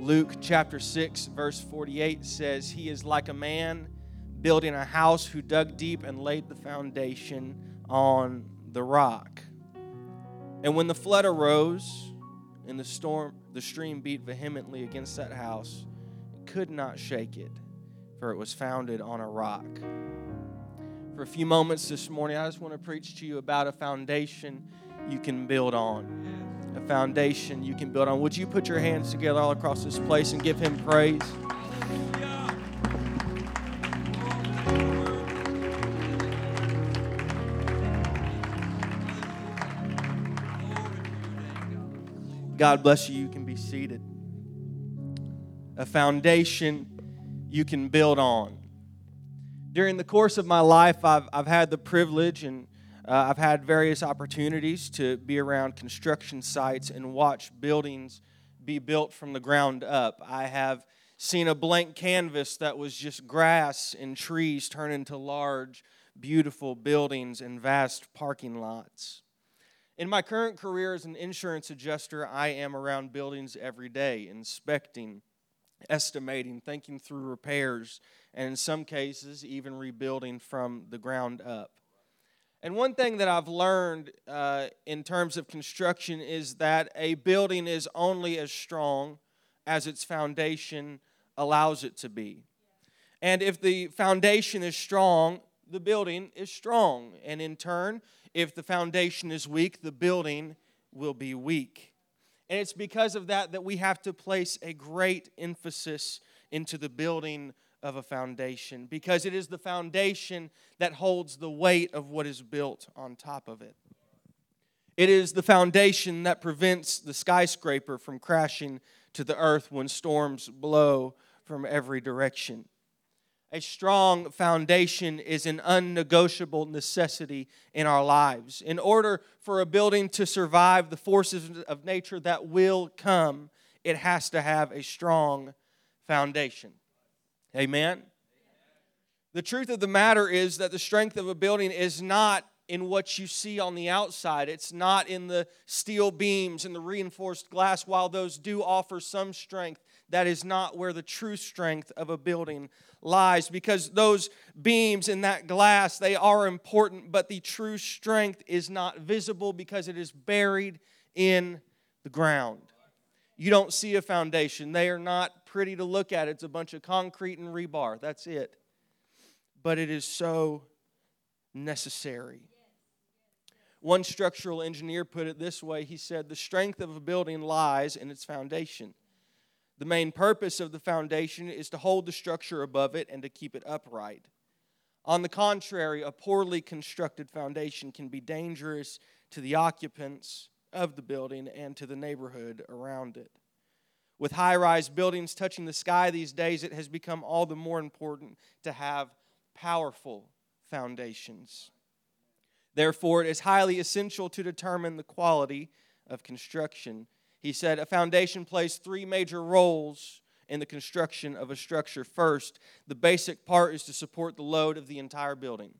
Luke chapter 6, verse 48 says, He is like a man building a house who dug deep and laid the foundation on the rock. And when the flood arose and the storm, the stream beat vehemently against that house, it could not shake it, for it was founded on a rock. For a few moments this morning, I just want to preach to you about a foundation you can build on. Foundation you can build on. Would you put your hands together all across this place and give him praise? God bless you. You can be seated. A foundation you can build on. During the course of my life, I've, I've had the privilege and uh, I've had various opportunities to be around construction sites and watch buildings be built from the ground up. I have seen a blank canvas that was just grass and trees turn into large, beautiful buildings and vast parking lots. In my current career as an insurance adjuster, I am around buildings every day, inspecting, estimating, thinking through repairs, and in some cases, even rebuilding from the ground up. And one thing that I've learned uh, in terms of construction is that a building is only as strong as its foundation allows it to be. And if the foundation is strong, the building is strong. And in turn, if the foundation is weak, the building will be weak. And it's because of that that we have to place a great emphasis into the building of a foundation because it is the foundation that holds the weight of what is built on top of it. It is the foundation that prevents the skyscraper from crashing to the earth when storms blow from every direction. A strong foundation is an unnegotiable necessity in our lives. In order for a building to survive the forces of nature that will come, it has to have a strong foundation. Amen? The truth of the matter is that the strength of a building is not in what you see on the outside. It's not in the steel beams and the reinforced glass, while those do offer some strength. That is not where the true strength of a building lies because those beams and that glass they are important but the true strength is not visible because it is buried in the ground you don't see a foundation they are not pretty to look at. It's a bunch of concrete and rebar. That's it. But it is so necessary. One structural engineer put it this way. He said the strength of a building lies in its foundation. The main purpose of the foundation is to hold the structure above it and to keep it upright. On the contrary, a poorly constructed foundation can be dangerous to the occupants of the building and to the neighborhood around it. With high rise buildings touching the sky these days, it has become all the more important to have powerful foundations. Therefore, it is highly essential to determine the quality of construction he said a foundation plays three major roles in the construction of a structure. First, the basic part is to support the load of the entire building.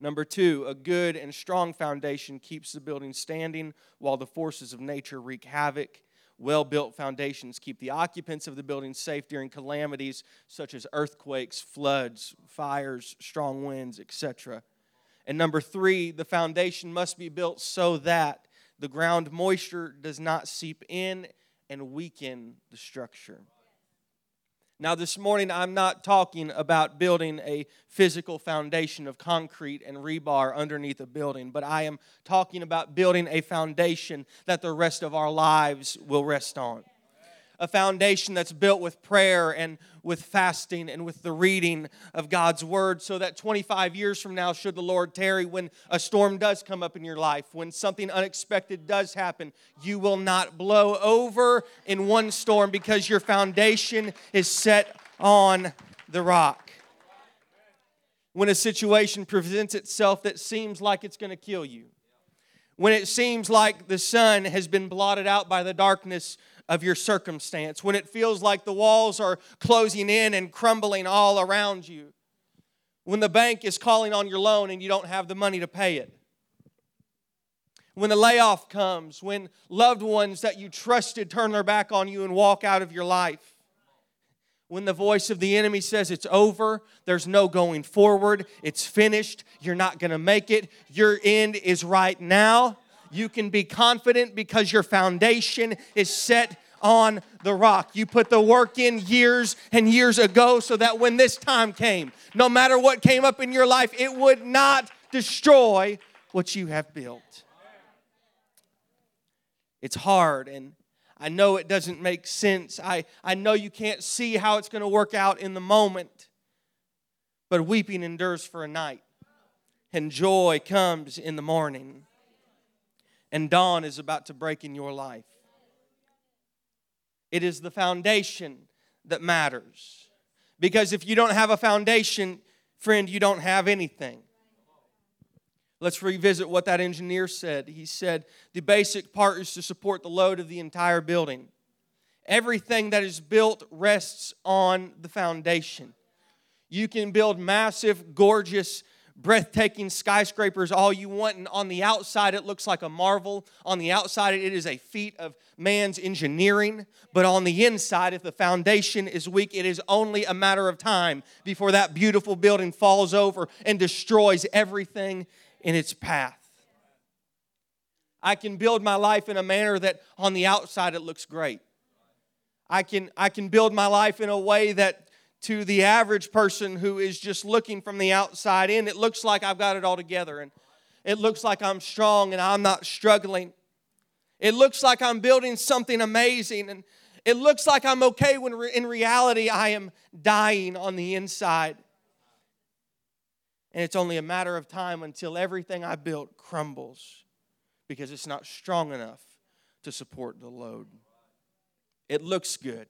Number two, a good and strong foundation keeps the building standing while the forces of nature wreak havoc. Well built foundations keep the occupants of the building safe during calamities such as earthquakes, floods, fires, strong winds, etc. And number three, the foundation must be built so that the ground moisture does not seep in and weaken the structure. Now, this morning, I'm not talking about building a physical foundation of concrete and rebar underneath a building, but I am talking about building a foundation that the rest of our lives will rest on a foundation that's built with prayer and with fasting and with the reading of God's word so that 25 years from now, should the Lord tarry, when a storm does come up in your life, when something unexpected does happen, you will not blow over in one storm because your foundation is set on the rock. When a situation presents itself that seems like it's going to kill you, when it seems like the sun has been blotted out by the darkness of your circumstance, when it feels like the walls are closing in and crumbling all around you, when the bank is calling on your loan and you don't have the money to pay it, when the layoff comes, when loved ones that you trusted turn their back on you and walk out of your life, when the voice of the enemy says it's over, there's no going forward, it's finished, you're not gonna make it, your end is right now, you can be confident because your foundation is set on the rock. You put the work in years and years ago so that when this time came, no matter what came up in your life, it would not destroy what you have built. It's hard and I know it doesn't make sense. I, I know you can't see how it's going to work out in the moment. But weeping endures for a night, and joy comes in the morning. And dawn is about to break in your life. It is the foundation that matters. Because if you don't have a foundation, friend, you don't have anything. Let's revisit what that engineer said. He said the basic part is to support the load of the entire building. Everything that is built rests on the foundation. You can build massive, gorgeous, breathtaking skyscrapers all you want, and on the outside it looks like a marvel. On the outside, it is a feat of man's engineering. But on the inside, if the foundation is weak, it is only a matter of time before that beautiful building falls over and destroys everything in its path. I can build my life in a manner that on the outside it looks great. I can, I can build my life in a way that to the average person who is just looking from the outside in, it looks like I've got it all together and it looks like I'm strong and I'm not struggling. It looks like I'm building something amazing and it looks like I'm okay when in reality I am dying on the inside. And it's only a matter of time until everything I built crumbles because it's not strong enough to support the load. It looks good,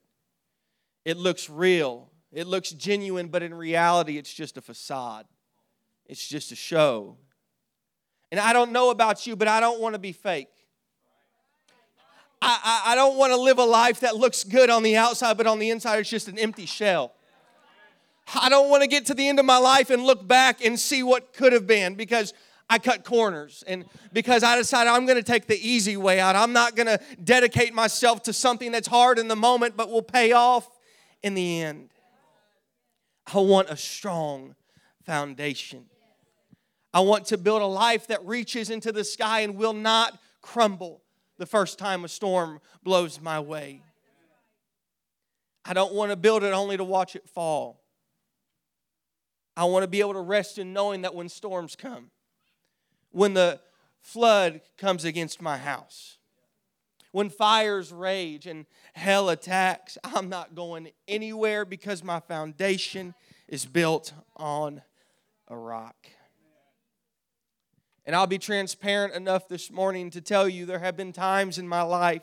it looks real, it looks genuine, but in reality, it's just a facade, it's just a show. And I don't know about you, but I don't want to be fake. I, I, I don't want to live a life that looks good on the outside, but on the inside, it's just an empty shell. I don't want to get to the end of my life and look back and see what could have been because I cut corners and because I decided I'm going to take the easy way out. I'm not going to dedicate myself to something that's hard in the moment but will pay off in the end. I want a strong foundation. I want to build a life that reaches into the sky and will not crumble the first time a storm blows my way. I don't want to build it only to watch it fall. I want to be able to rest in knowing that when storms come, when the flood comes against my house, when fires rage and hell attacks, I'm not going anywhere because my foundation is built on a rock. And I'll be transparent enough this morning to tell you there have been times in my life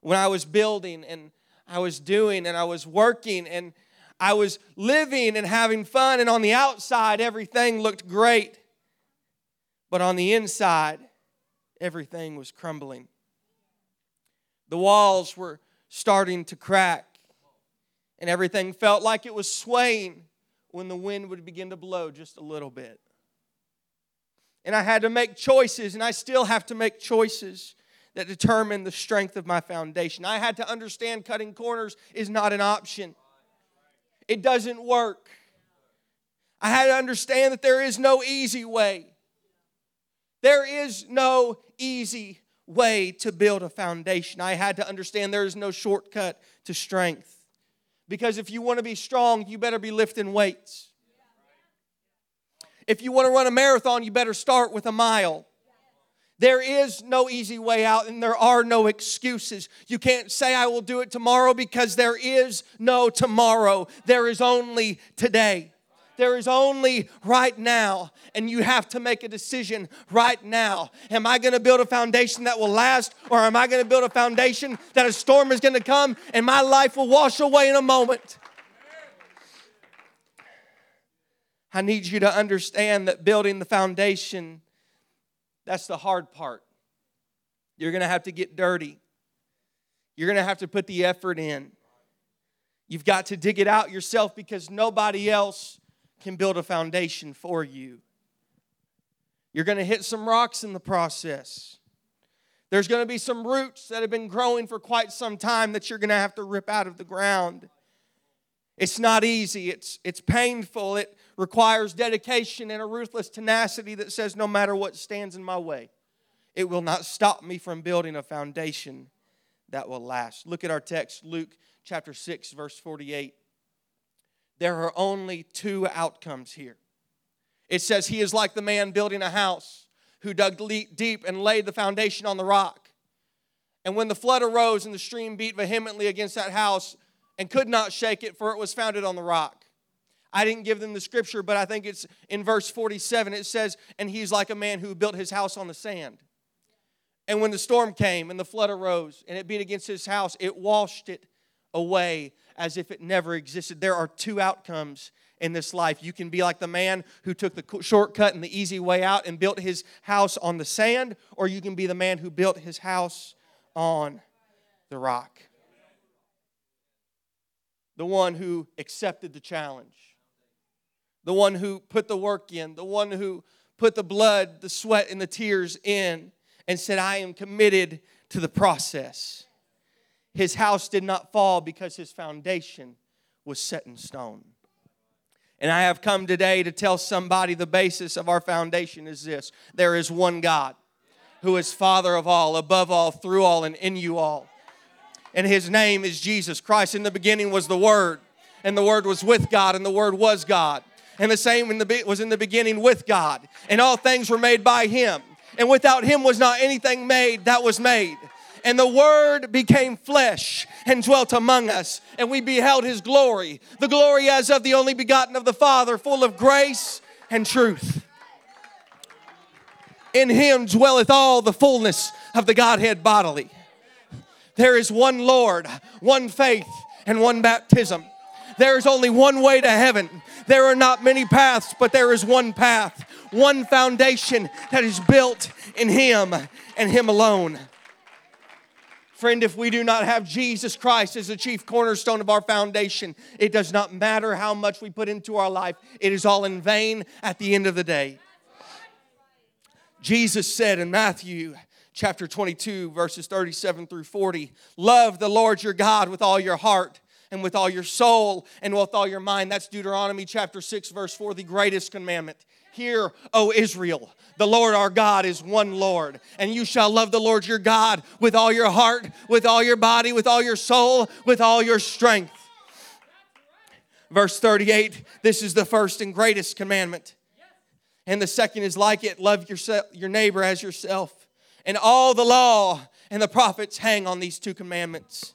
when I was building and I was doing and I was working and I was living and having fun, and on the outside, everything looked great. But on the inside, everything was crumbling. The walls were starting to crack, and everything felt like it was swaying when the wind would begin to blow just a little bit. And I had to make choices, and I still have to make choices that determine the strength of my foundation. I had to understand cutting corners is not an option it doesn't work. I had to understand that there is no easy way. There is no easy way to build a foundation. I had to understand there is no shortcut to strength. Because if you want to be strong, you better be lifting weights. If you want to run a marathon, you better start with a mile. There is no easy way out and there are no excuses. You can't say, I will do it tomorrow because there is no tomorrow. There is only today. There is only right now, and you have to make a decision right now. Am I going to build a foundation that will last, or am I going to build a foundation that a storm is going to come and my life will wash away in a moment? I need you to understand that building the foundation that's the hard part. You're going to have to get dirty. You're going to have to put the effort in. You've got to dig it out yourself because nobody else can build a foundation for you. You're going to hit some rocks in the process. There's going to be some roots that have been growing for quite some time that you're going to have to rip out of the ground. It's not easy, it's, it's painful, it requires dedication and a ruthless tenacity that says, no matter what stands in my way, it will not stop me from building a foundation that will last. Look at our text, Luke chapter 6, verse 48. There are only two outcomes here. It says, He is like the man building a house who dug deep and laid the foundation on the rock. And when the flood arose and the stream beat vehemently against that house and could not shake it, for it was founded on the rock. I didn't give them the scripture, but I think it's in verse 47. It says, And he's like a man who built his house on the sand. And when the storm came and the flood arose and it beat against his house, it washed it away as if it never existed. There are two outcomes in this life. You can be like the man who took the shortcut and the easy way out and built his house on the sand, or you can be the man who built his house on the rock. The one who accepted the challenge, the one who put the work in, the one who put the blood, the sweat, and the tears in and said, I am committed to the process. His house did not fall because his foundation was set in stone. And I have come today to tell somebody the basis of our foundation is this there is one God who is Father of all, above all, through all, and in you all. And his name is Jesus Christ. In the beginning was the Word, and the Word was with God, and the Word was God. And the same in the, was in the beginning with God. And all things were made by him. And without him was not anything made that was made. And the Word became flesh and dwelt among us, and we beheld His glory, the glory as of the only begotten of the Father, full of grace and truth. In Him dwelleth all the fullness of the Godhead bodily. There is one Lord, one faith, and one baptism. There is only one way to heaven. There are not many paths, but there is one path, one foundation that is built in Him and Him alone. Friend, if we do not have Jesus Christ as the chief cornerstone of our foundation, it does not matter how much we put into our life, it is all in vain at the end of the day. Jesus said in Matthew chapter 22, verses 37 through 40, Love the Lord your God with all your heart and with all your soul and with all your mind. That's Deuteronomy chapter 6, verse 4, the greatest commandment. Hear, O Israel, the Lord our God is one Lord, and you shall love the Lord your God with all your heart, with all your body, with all your soul, with all your strength. Verse 38 this is the first and greatest commandment. And the second is like it love yourself, your neighbor as yourself. And all the law and the prophets hang on these two commandments.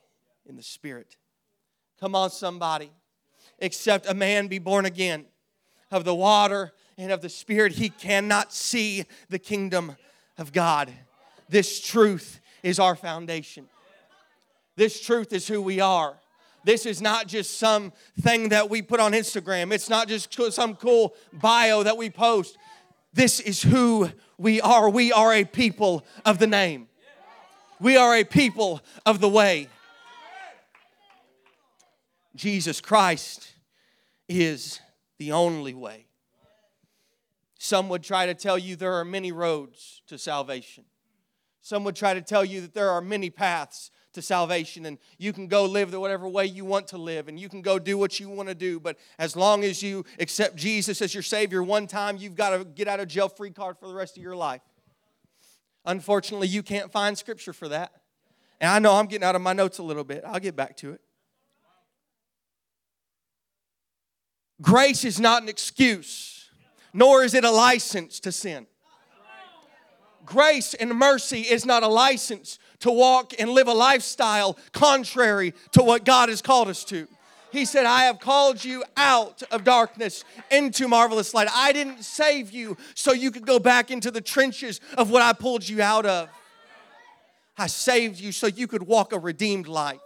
in the Spirit. Come on, somebody. Except a man be born again of the water and of the Spirit, he cannot see the kingdom of God. This truth is our foundation. This truth is who we are. This is not just some thing that we put on Instagram. It's not just some cool bio that we post. This is who we are. We are a people of the name. We are a people of the way. Jesus Christ is the only way. Some would try to tell you there are many roads to salvation. Some would try to tell you that there are many paths to salvation and you can go live the whatever way you want to live and you can go do what you want to do but as long as you accept Jesus as your savior one time you've got to get out of jail free card for the rest of your life unfortunately you can't find scripture for that and I know I'm getting out of my notes a little bit I'll get back to it Grace is not an excuse, nor is it a license to sin. Grace and mercy is not a license to walk and live a lifestyle contrary to what God has called us to. He said, I have called you out of darkness into marvelous light. I didn't save you so you could go back into the trenches of what I pulled you out of. I saved you so you could walk a redeemed life.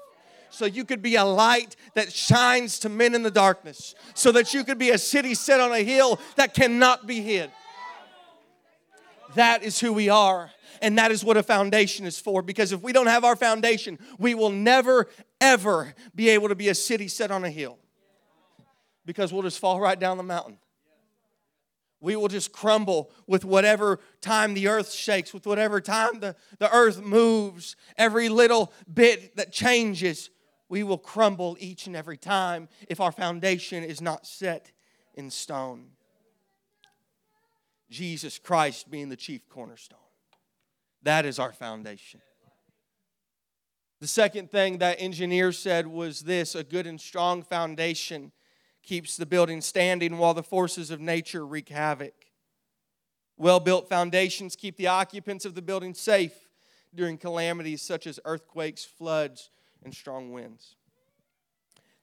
So you could be a light that shines to men in the darkness. So that you could be a city set on a hill that cannot be hid. That is who we are. And that is what a foundation is for. Because if we don't have our foundation, we will never, ever be able to be a city set on a hill. Because we'll just fall right down the mountain. We will just crumble with whatever time the earth shakes, with whatever time the, the earth moves, every little bit that changes. We will crumble each and every time if our foundation is not set in stone. Jesus Christ being the chief cornerstone. That is our foundation. The second thing that engineer said was this a good and strong foundation keeps the building standing while the forces of nature wreak havoc. Well built foundations keep the occupants of the building safe during calamities such as earthquakes, floods, and strong winds.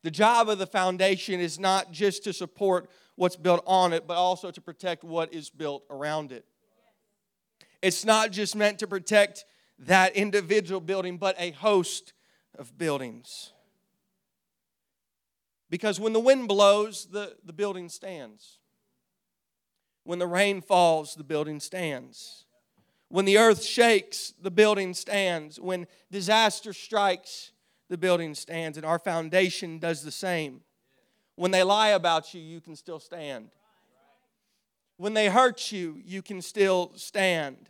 The job of the foundation is not just to support what's built on it, but also to protect what is built around it. It's not just meant to protect that individual building, but a host of buildings. Because when the wind blows, the, the building stands. When the rain falls, the building stands. When the earth shakes, the building stands. When disaster strikes, the building stands. And our foundation does the same. When they lie about you, you can still stand. When they hurt you, you can still stand.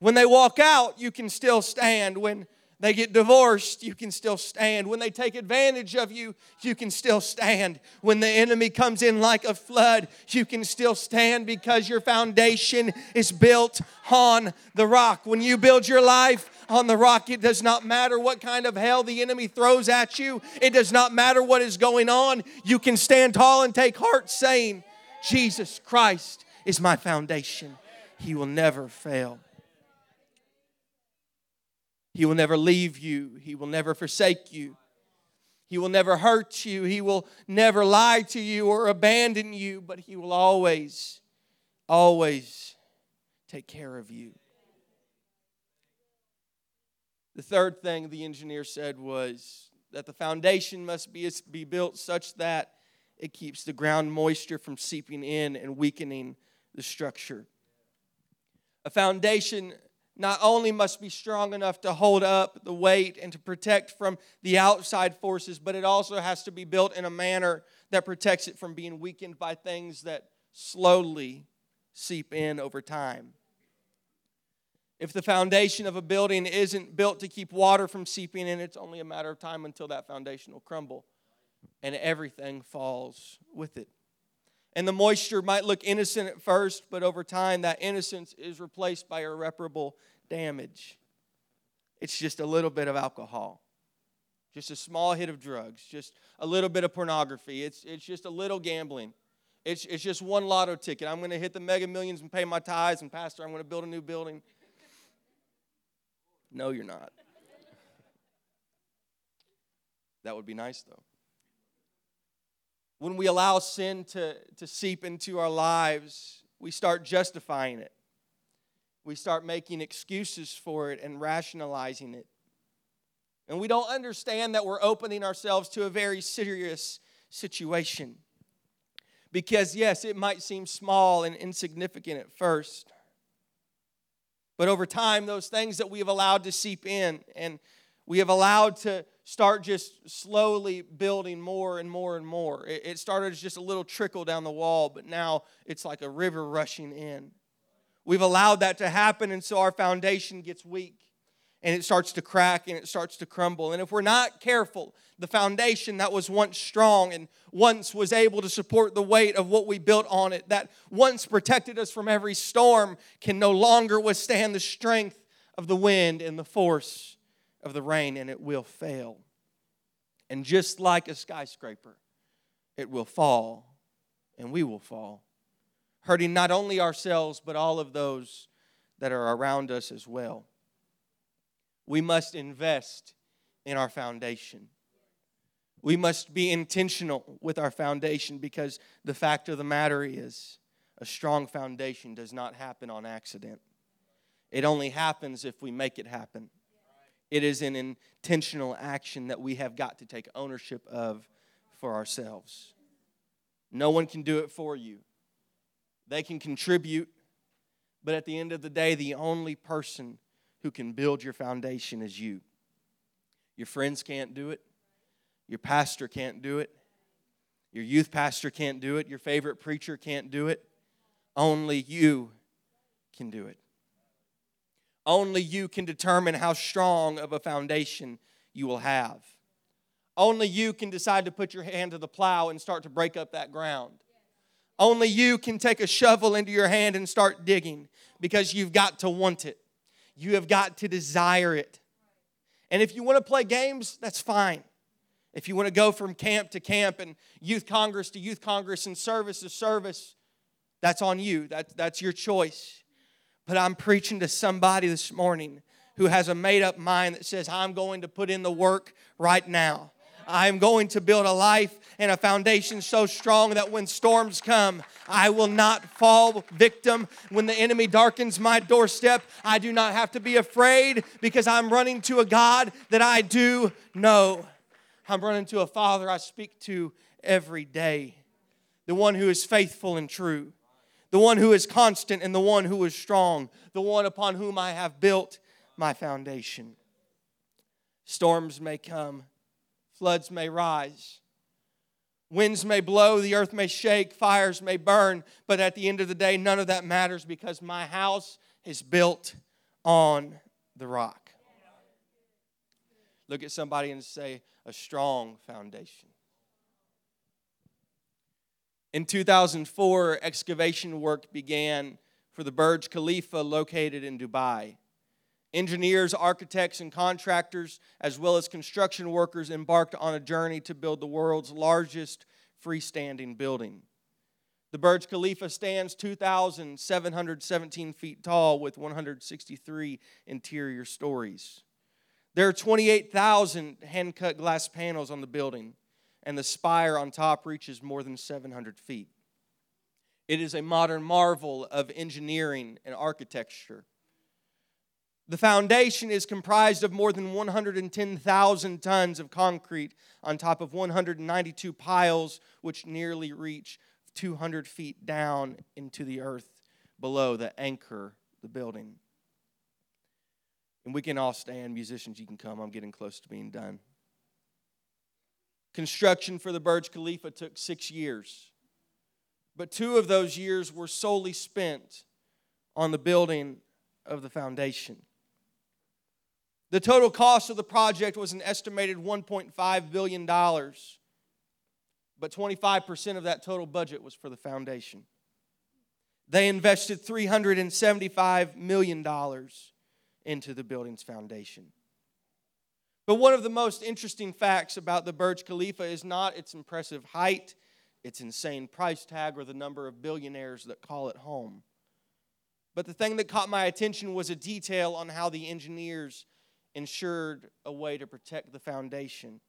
When they walk out, you can still stand. When they get divorced, you can still stand. When they take advantage of you, you can still stand. When the enemy comes in like a flood, you can still stand because your foundation is built on the rock. When you build your life on the rock, it does not matter what kind of hell the enemy throws at you, it does not matter what is going on. You can stand tall and take heart, saying, Jesus Christ is my foundation. He will never fail. He will never leave you. He will never forsake you. He will never hurt you. He will never lie to you or abandon you, but He will always, always take care of you. The third thing the engineer said was that the foundation must be, be built such that it keeps the ground moisture from seeping in and weakening the structure. A foundation not only must be strong enough to hold up the weight and to protect from the outside forces, but it also has to be built in a manner that protects it from being weakened by things that slowly seep in over time. If the foundation of a building isn't built to keep water from seeping in, it's only a matter of time until that foundation will crumble and everything falls with it. And the moisture might look innocent at first, but over time, that innocence is replaced by irreparable damage. It's just a little bit of alcohol, just a small hit of drugs, just a little bit of pornography. It's, it's just a little gambling. It's, it's just one lotto ticket. I'm going to hit the mega millions and pay my tithes, and Pastor, I'm going to build a new building. No, you're not. That would be nice, though. When we allow sin to, to seep into our lives, we start justifying it we start making excuses for it and rationalizing it. And we don't understand that we're opening ourselves to a very serious situation. Because, yes, it might seem small and insignificant at first. But over time, those things that we have allowed to seep in and we have allowed to start just slowly building more and more and more. It started as just a little trickle down the wall, but now it's like a river rushing in. We've allowed that to happen, and so our foundation gets weak and it starts to crack and it starts to crumble. And if we're not careful, the foundation that was once strong and once was able to support the weight of what we built on it, that once protected us from every storm, can no longer withstand the strength of the wind and the force of the rain, and it will fail. And just like a skyscraper, it will fall, and we will fall hurting not only ourselves, but all of those that are around us as well. We must invest in our foundation. We must be intentional with our foundation because the fact of the matter is a strong foundation does not happen on accident. It only happens if we make it happen. It is an intentional action that we have got to take ownership of for ourselves. No one can do it for you. They can contribute, but at the end of the day, the only person who can build your foundation is you. Your friends can't do it. Your pastor can't do it. Your youth pastor can't do it. Your favorite preacher can't do it. Only you can do it. Only you can determine how strong of a foundation you will have. Only you can decide to put your hand to the plow and start to break up that ground. Only you can take a shovel into your hand and start digging because you've got to want it. You have got to desire it. And if you want to play games, that's fine. If you want to go from camp to camp and youth congress to youth congress and service to service, that's on you. That, that's your choice. But I'm preaching to somebody this morning who has a made up mind that says, I'm going to put in the work right now. I'm going to build a life and a foundation so strong that when storms come, I will not fall victim. When the enemy darkens my doorstep, I do not have to be afraid because I'm running to a God that I do know. I'm running to a Father I speak to every day, the one who is faithful and true, the one who is constant and the one who is strong, the one upon whom I have built my foundation. Storms may come, floods may rise, winds may blow, the earth may shake, fires may burn, but at the end of the day, none of that matters because my house is built on the rock. Look at somebody and say, a strong foundation. In 2004, excavation work began for the Burj Khalifa located in Dubai. Engineers, architects, and contractors, as well as construction workers, embarked on a journey to build the world's largest freestanding building. The Burj Khalifa stands 2,717 feet tall with 163 interior stories. There are 28,000 hand cut glass panels on the building, and the spire on top reaches more than 700 feet. It is a modern marvel of engineering and architecture. The foundation is comprised of more than 110,000 tons of concrete on top of 192 piles, which nearly reach 200 feet down into the earth below that anchor the building. And we can all stand. Musicians, you can come. I'm getting close to being done. Construction for the Burj Khalifa took six years, but two of those years were solely spent on the building of the foundation. The total cost of the project was an estimated $1.5 billion, but 25% of that total budget was for the foundation. They invested $375 million into the building's foundation. But one of the most interesting facts about the Burj Khalifa is not its impressive height, its insane price tag, or the number of billionaires that call it home. But the thing that caught my attention was a detail on how the engineers ensured a way to protect the foundation.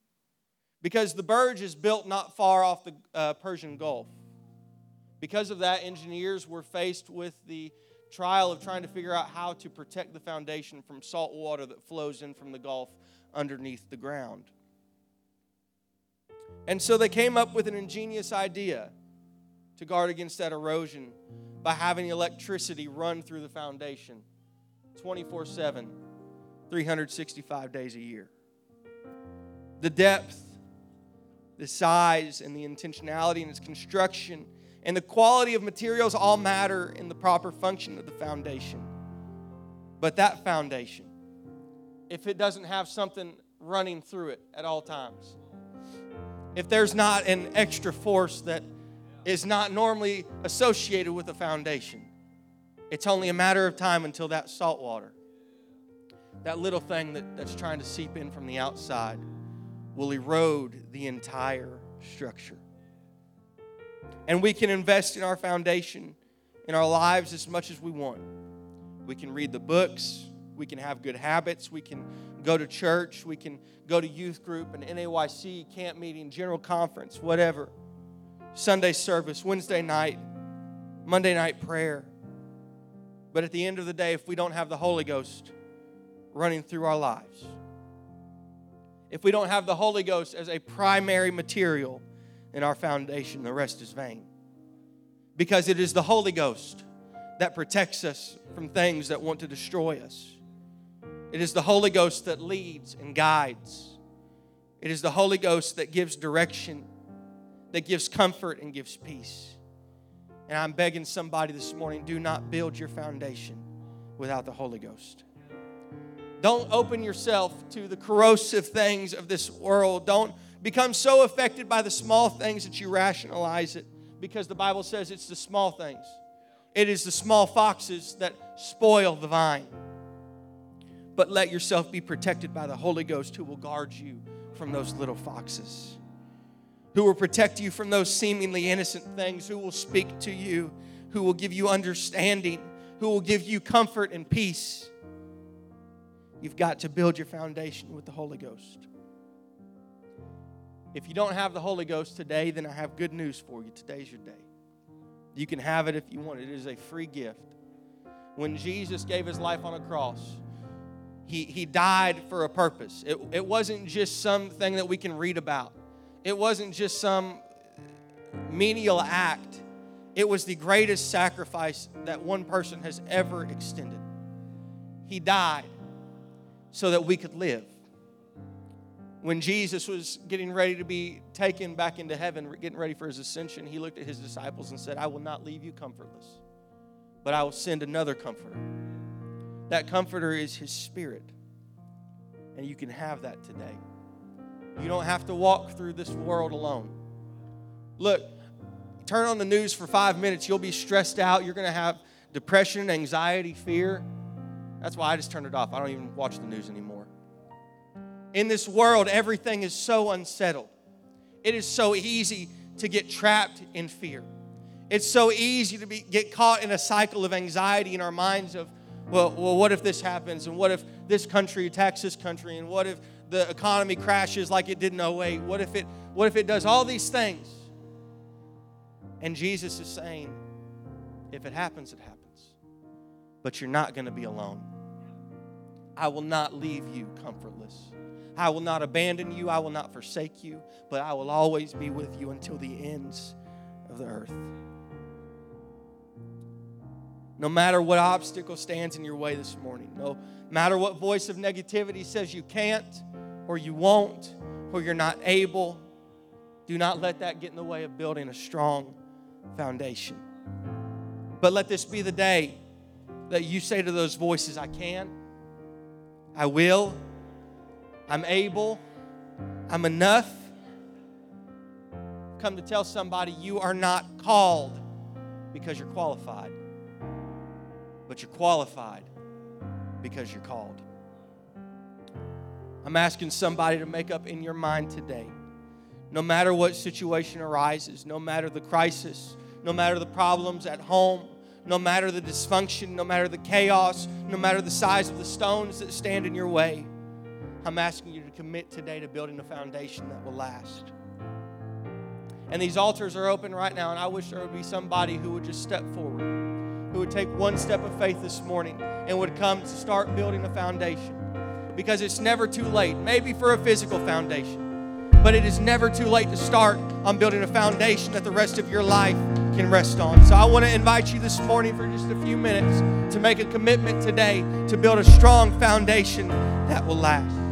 Because the Burj is built not far off the uh, Persian Gulf. Because of that, engineers were faced with the trial of trying to figure out how to protect the foundation from salt water that flows in from the Gulf underneath the ground. And so they came up with an ingenious idea to guard against that erosion by having electricity run through the foundation 24 7 365 days a year. The depth, the size, and the intentionality in its construction and the quality of materials all matter in the proper function of the foundation. But that foundation, if it doesn't have something running through it at all times, if there's not an extra force that is not normally associated with a foundation, it's only a matter of time until that salt water that little thing that, that's trying to seep in from the outside will erode the entire structure. And we can invest in our foundation, in our lives as much as we want. We can read the books, we can have good habits, we can go to church, we can go to youth group, an NAYC, camp meeting, general conference, whatever. Sunday service, Wednesday night, Monday night prayer. But at the end of the day, if we don't have the Holy Ghost, running through our lives. If we don't have the Holy Ghost as a primary material in our foundation, the rest is vain. Because it is the Holy Ghost that protects us from things that want to destroy us. It is the Holy Ghost that leads and guides. It is the Holy Ghost that gives direction, that gives comfort, and gives peace. And I'm begging somebody this morning do not build your foundation without the Holy Ghost. Don't open yourself to the corrosive things of this world. Don't become so affected by the small things that you rationalize it because the Bible says it's the small things. It is the small foxes that spoil the vine. But let yourself be protected by the Holy Ghost who will guard you from those little foxes who will protect you from those seemingly innocent things, who will speak to you, who will give you understanding, who will give you comfort and peace. You've got to build your foundation with the Holy Ghost. If you don't have the Holy Ghost today, then I have good news for you. Today's your day. You can have it if you want. It is a free gift. When Jesus gave his life on a cross, he, he died for a purpose. It, it wasn't just something that we can read about. It wasn't just some menial act, it was the greatest sacrifice that one person has ever extended. He died so that we could live. When Jesus was getting ready to be taken back into heaven, getting ready for his ascension, he looked at his disciples and said, I will not leave you comfortless, but I will send another comforter. That comforter is his spirit. And you can have that today. You don't have to walk through this world alone. Look, turn on the news for five minutes, you'll be stressed out. You're going to have depression, anxiety, fear. That's why I just turned it off. I don't even watch the news anymore. In this world, everything is so unsettled. It is so easy to get trapped in fear. It's so easy to be, get caught in a cycle of anxiety in our minds of, well, well, what if this happens? And what if this country attacks this country? And what if the economy crashes like it did in 08? What if it, what if it does all these things? And Jesus is saying, if it happens, it happens. But you're not going to be alone. I will not leave you comfortless. I will not abandon you. I will not forsake you, but I will always be with you until the ends of the earth. No matter what obstacle stands in your way this morning, no matter what voice of negativity says you can't, or you won't, or you're not able, do not let that get in the way of building a strong foundation. But let this be the day that you say to those voices, I can, I will, I'm able, I'm enough. Come to tell somebody you are not called because you're qualified, but you're qualified because you're called. I'm asking somebody to make up in your mind today. No matter what situation arises, no matter the crisis, no matter the problems at home, no matter the dysfunction, no matter the chaos, no matter the size of the stones that stand in your way, I'm asking you to commit today to building a foundation that will last. And these altars are open right now, and I wish there would be somebody who would just step forward, who would take one step of faith this morning and would come to start building a foundation because it's never too late. Maybe for a physical foundation, but it is never too late to start on building a foundation that the rest of your life can rest on. So I want to invite you this morning for just a few minutes to make a commitment today to build a strong foundation that will last.